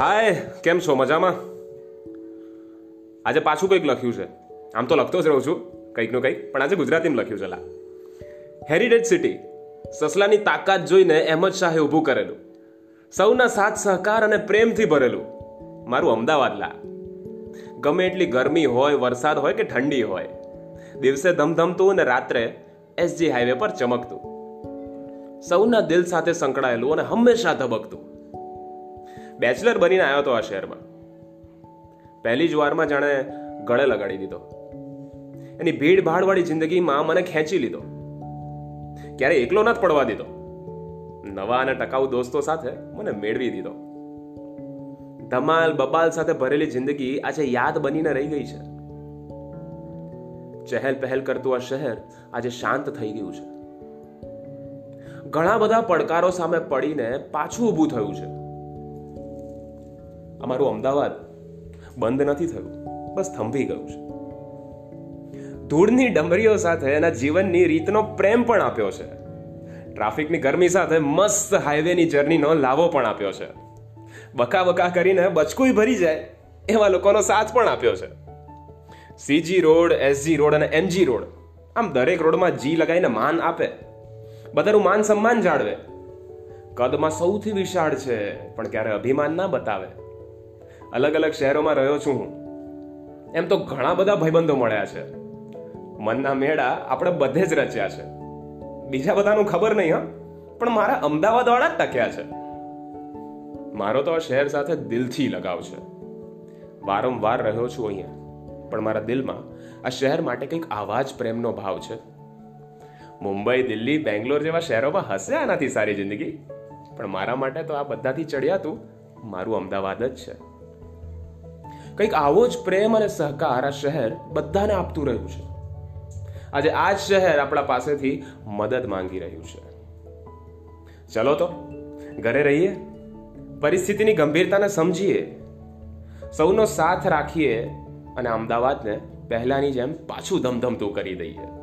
હાય, કેમ છો? મજામાં? આજે પાછું કંઈક લખ્યું છે. આમ તો લખતો જ રહું છું કંઈકનું કંઈક, પણ આજે ગુજરાતીમાં લખ્યું છે, લા. હેરિટેજ સિટી સસલાની તાકાત જોઈને અહેમદ શાહે ઊભું કરેલું. સૌના સાથ, સહકાર અને પ્રેમથી ભરેલું. મારું અમદાવાદ, લા. ગમે એટલી ગરમી હોય, વરસાદ હોય કે ઠંડી હોય, દિવસે ધમધમતું અને રાત્રે એસજી હાઈવે પર ચમકતું. સૌના દિલ સાથે સંકળાયેલું અને હંમેશા ધબકતું. બેચલર બનીને આવ્યો હતો આ શહેરમાં. પહેલી જ વારમાં જાણે ગળે લગાડી દીધો. એની ભીડ ભાડવાળી જિંદગીમાં મને ખેંચી લીધો. ક્યારે એકલો નથી પડવા દીધો. નવા અને ટકાઉ દોસ્તો સાથે મને મેળવી દીધો. ધમાલ બબાલ સાથે ભરેલી જિંદગી આજે યાદ બનીને રહી ગઈ છે. ચહેલ પહેલ કરતું આ શહેર આજે શાંત થઈ ગયું છે. ઘણા બધા પડકારો સામે પડીને પાછું ઊભું થયું છે. અમારું અમદાવાદ બંધ નથી થયું. બસ થંભી ગયું છે. ધૂળની ડમરીઓ સાથે એના જીવનની રીતનો પ્રેમ પણ આપ્યો છે. ટ્રાફિકની ગરમી સાથે મસ્ત હાઈવેની જર્નીનો લાવો પણ આપ્યો છે. બકા બકા કરીને બચકુઈ ભરી જાય એવા લોકોનો સાથ પણ આપ્યો છે. સીજી રોડ, એસજી રોડ અને એમજી રોડ આમ દરેક રોડમાં જી લગાવીને માન આપે. બધાનું માન સન્માન જાળવે. કદમાં સૌથી વિશાળ છે, પણ ક્યારે અભિમાન ના બતાવે. અલગ અલગ શહેરોમાં રહ્યો છું હું. એમ તો ઘણા બધા ભાઈબંધો મળ્યા છે. મનના મેળા આપણે બધે જ રચ્યા છે. બીજા બધાનું ખબર નહીં, હા. પણ મારા અમદાવાદવાળા જ ટક્યા છે. મારો તો આ શહેર સાથે દિલથી લગાવ છે. વારંવાર રહ્યો છું અહીંયા. પણ મારા દિલમાં આ શહેર માટે કંઈક આવા જ પ્રેમનો ભાવ છે. મુંબઈ, દિલ્હી, બેંગ્લોર જેવા શહેરોમાં હશે આનાથી સારી જિંદગી? પણ મારા માટે તો આ બધાથી ચડિયાતું મારું અમદાવાદ જ છે. કંઈક આવો જ પ્રેમ અને સહકાર આ શહેર બધાને આપતું રહ્યું છે. આજે આ જ શહેર આપણા પાસેથી મદદ માંગી રહ્યું છે. ચલો તો, ઘરે રહીએ, પરિસ્થિતિની ગંભીરતાને સમજીએ, સૌનો સાથ રાખીએ અને અમદાવાદને પહેલાની જેમ પાછું ધમધમતું કરી દઈએ.